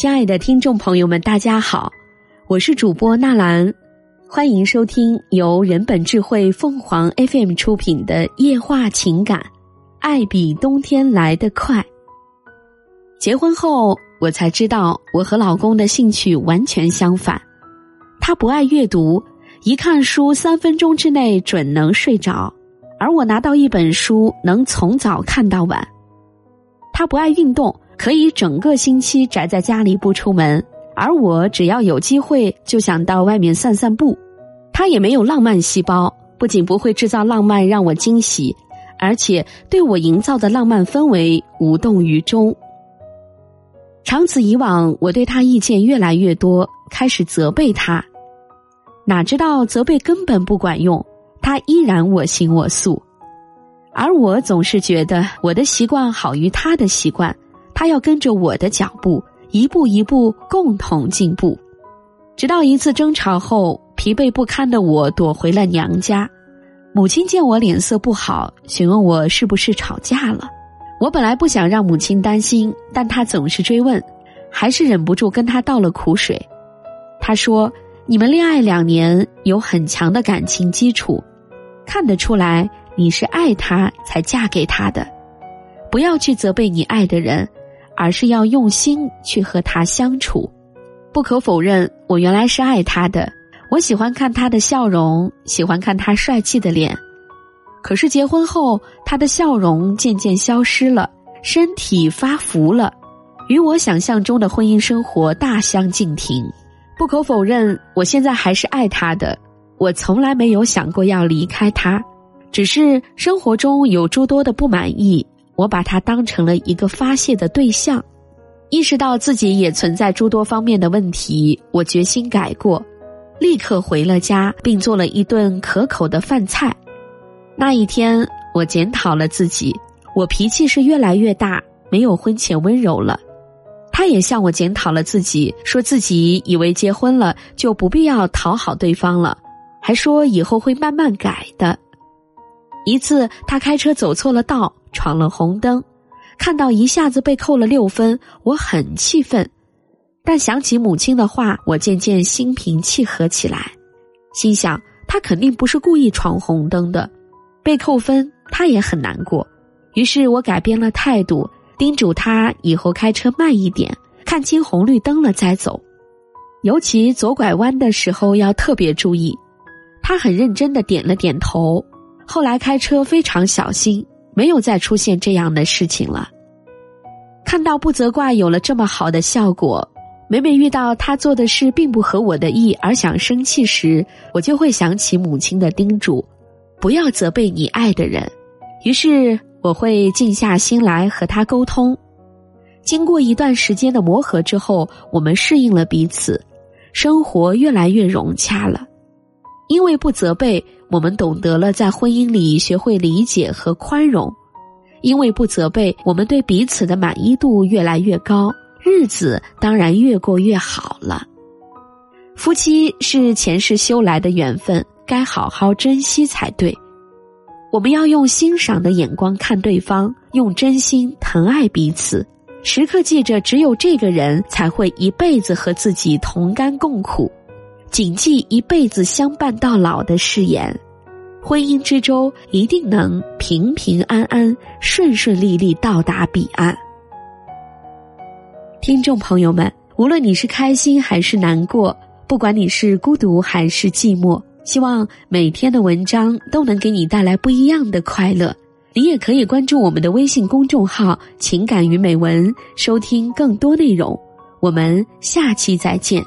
亲爱的听众朋友们，大家好，我是主播纳兰，欢迎收听由人本智慧凤凰 FM 出品的《夜话情感》，爱比冬天来得快。结婚后，我才知道我和老公的兴趣完全相反，他不爱阅读，一看书三分钟之内准能睡着，而我拿到一本书能从早看到晚。他不爱运动。可以整个星期宅在家里不出门，而我只要有机会就想到外面散散步。他也没有浪漫细胞，不仅不会制造浪漫让我惊喜，而且对我营造的浪漫氛围无动于衷。长此以往，我对他意见越来越多，开始责备他。哪知道责备根本不管用，他依然我行我素，而我总是觉得我的习惯好于他的习惯。他要跟着我的脚步，一步一步共同进步，直到一次争吵后，疲惫不堪的我躲回了娘家。母亲见我脸色不好，询问我是不是吵架了。我本来不想让母亲担心，但她总是追问，还是忍不住跟她倒了苦水。她说：“你们恋爱两年，有很强的感情基础，看得出来你是爱他才嫁给他的，不要去责备你爱的人。”而是要用心去和他相处。不可否认，我原来是爱他的。我喜欢看他的笑容，喜欢看他帅气的脸。可是结婚后，他的笑容渐渐消失了，身体发福了，与我想象中的婚姻生活大相径庭。不可否认，我现在还是爱他的。我从来没有想过要离开他，只是生活中有诸多的不满意。我把他当成了一个发泄的对象，意识到自己也存在诸多方面的问题，我决心改过，立刻回了家，并做了一顿可口的饭菜。那一天，我检讨了自己，我脾气是越来越大，没有婚前温柔了。他也向我检讨了自己，说自己以为结婚了就不必要讨好对方了，还说以后会慢慢改的。一次，他开车走错了道。闯了红灯，看到一下子被扣了六分，我很气愤。但想起母亲的话，我渐渐心平气和起来，心想他肯定不是故意闯红灯的，被扣分他也很难过。于是我改变了态度，叮嘱他以后开车慢一点，看清红绿灯了再走，尤其左拐弯的时候要特别注意。他很认真的点了点头，后来开车非常小心。没有再出现这样的事情了。看到不责怪有了这么好的效果，每每遇到他做的事并不合我的意而想生气时，我就会想起母亲的叮嘱：不要责备你爱的人。于是我会静下心来和他沟通。经过一段时间的磨合之后，我们适应了彼此，生活越来越融洽了。因为不责备。我们懂得了在婚姻里学会理解和宽容，因为不责备，我们对彼此的满意度越来越高，日子当然越过越好了。夫妻是前世修来的缘分，该好好珍惜才对。我们要用欣赏的眼光看对方，用真心疼爱彼此，时刻记着，只有这个人才会一辈子和自己同甘共苦。谨记一辈子相伴到老的誓言，婚姻之舟一定能平平安安、顺顺利利到达彼岸。听众朋友们，无论你是开心还是难过，不管你是孤独还是寂寞，希望每天的文章都能给你带来不一样的快乐。你也可以关注我们的微信公众号“情感与美文”，收听更多内容。我们下期再见。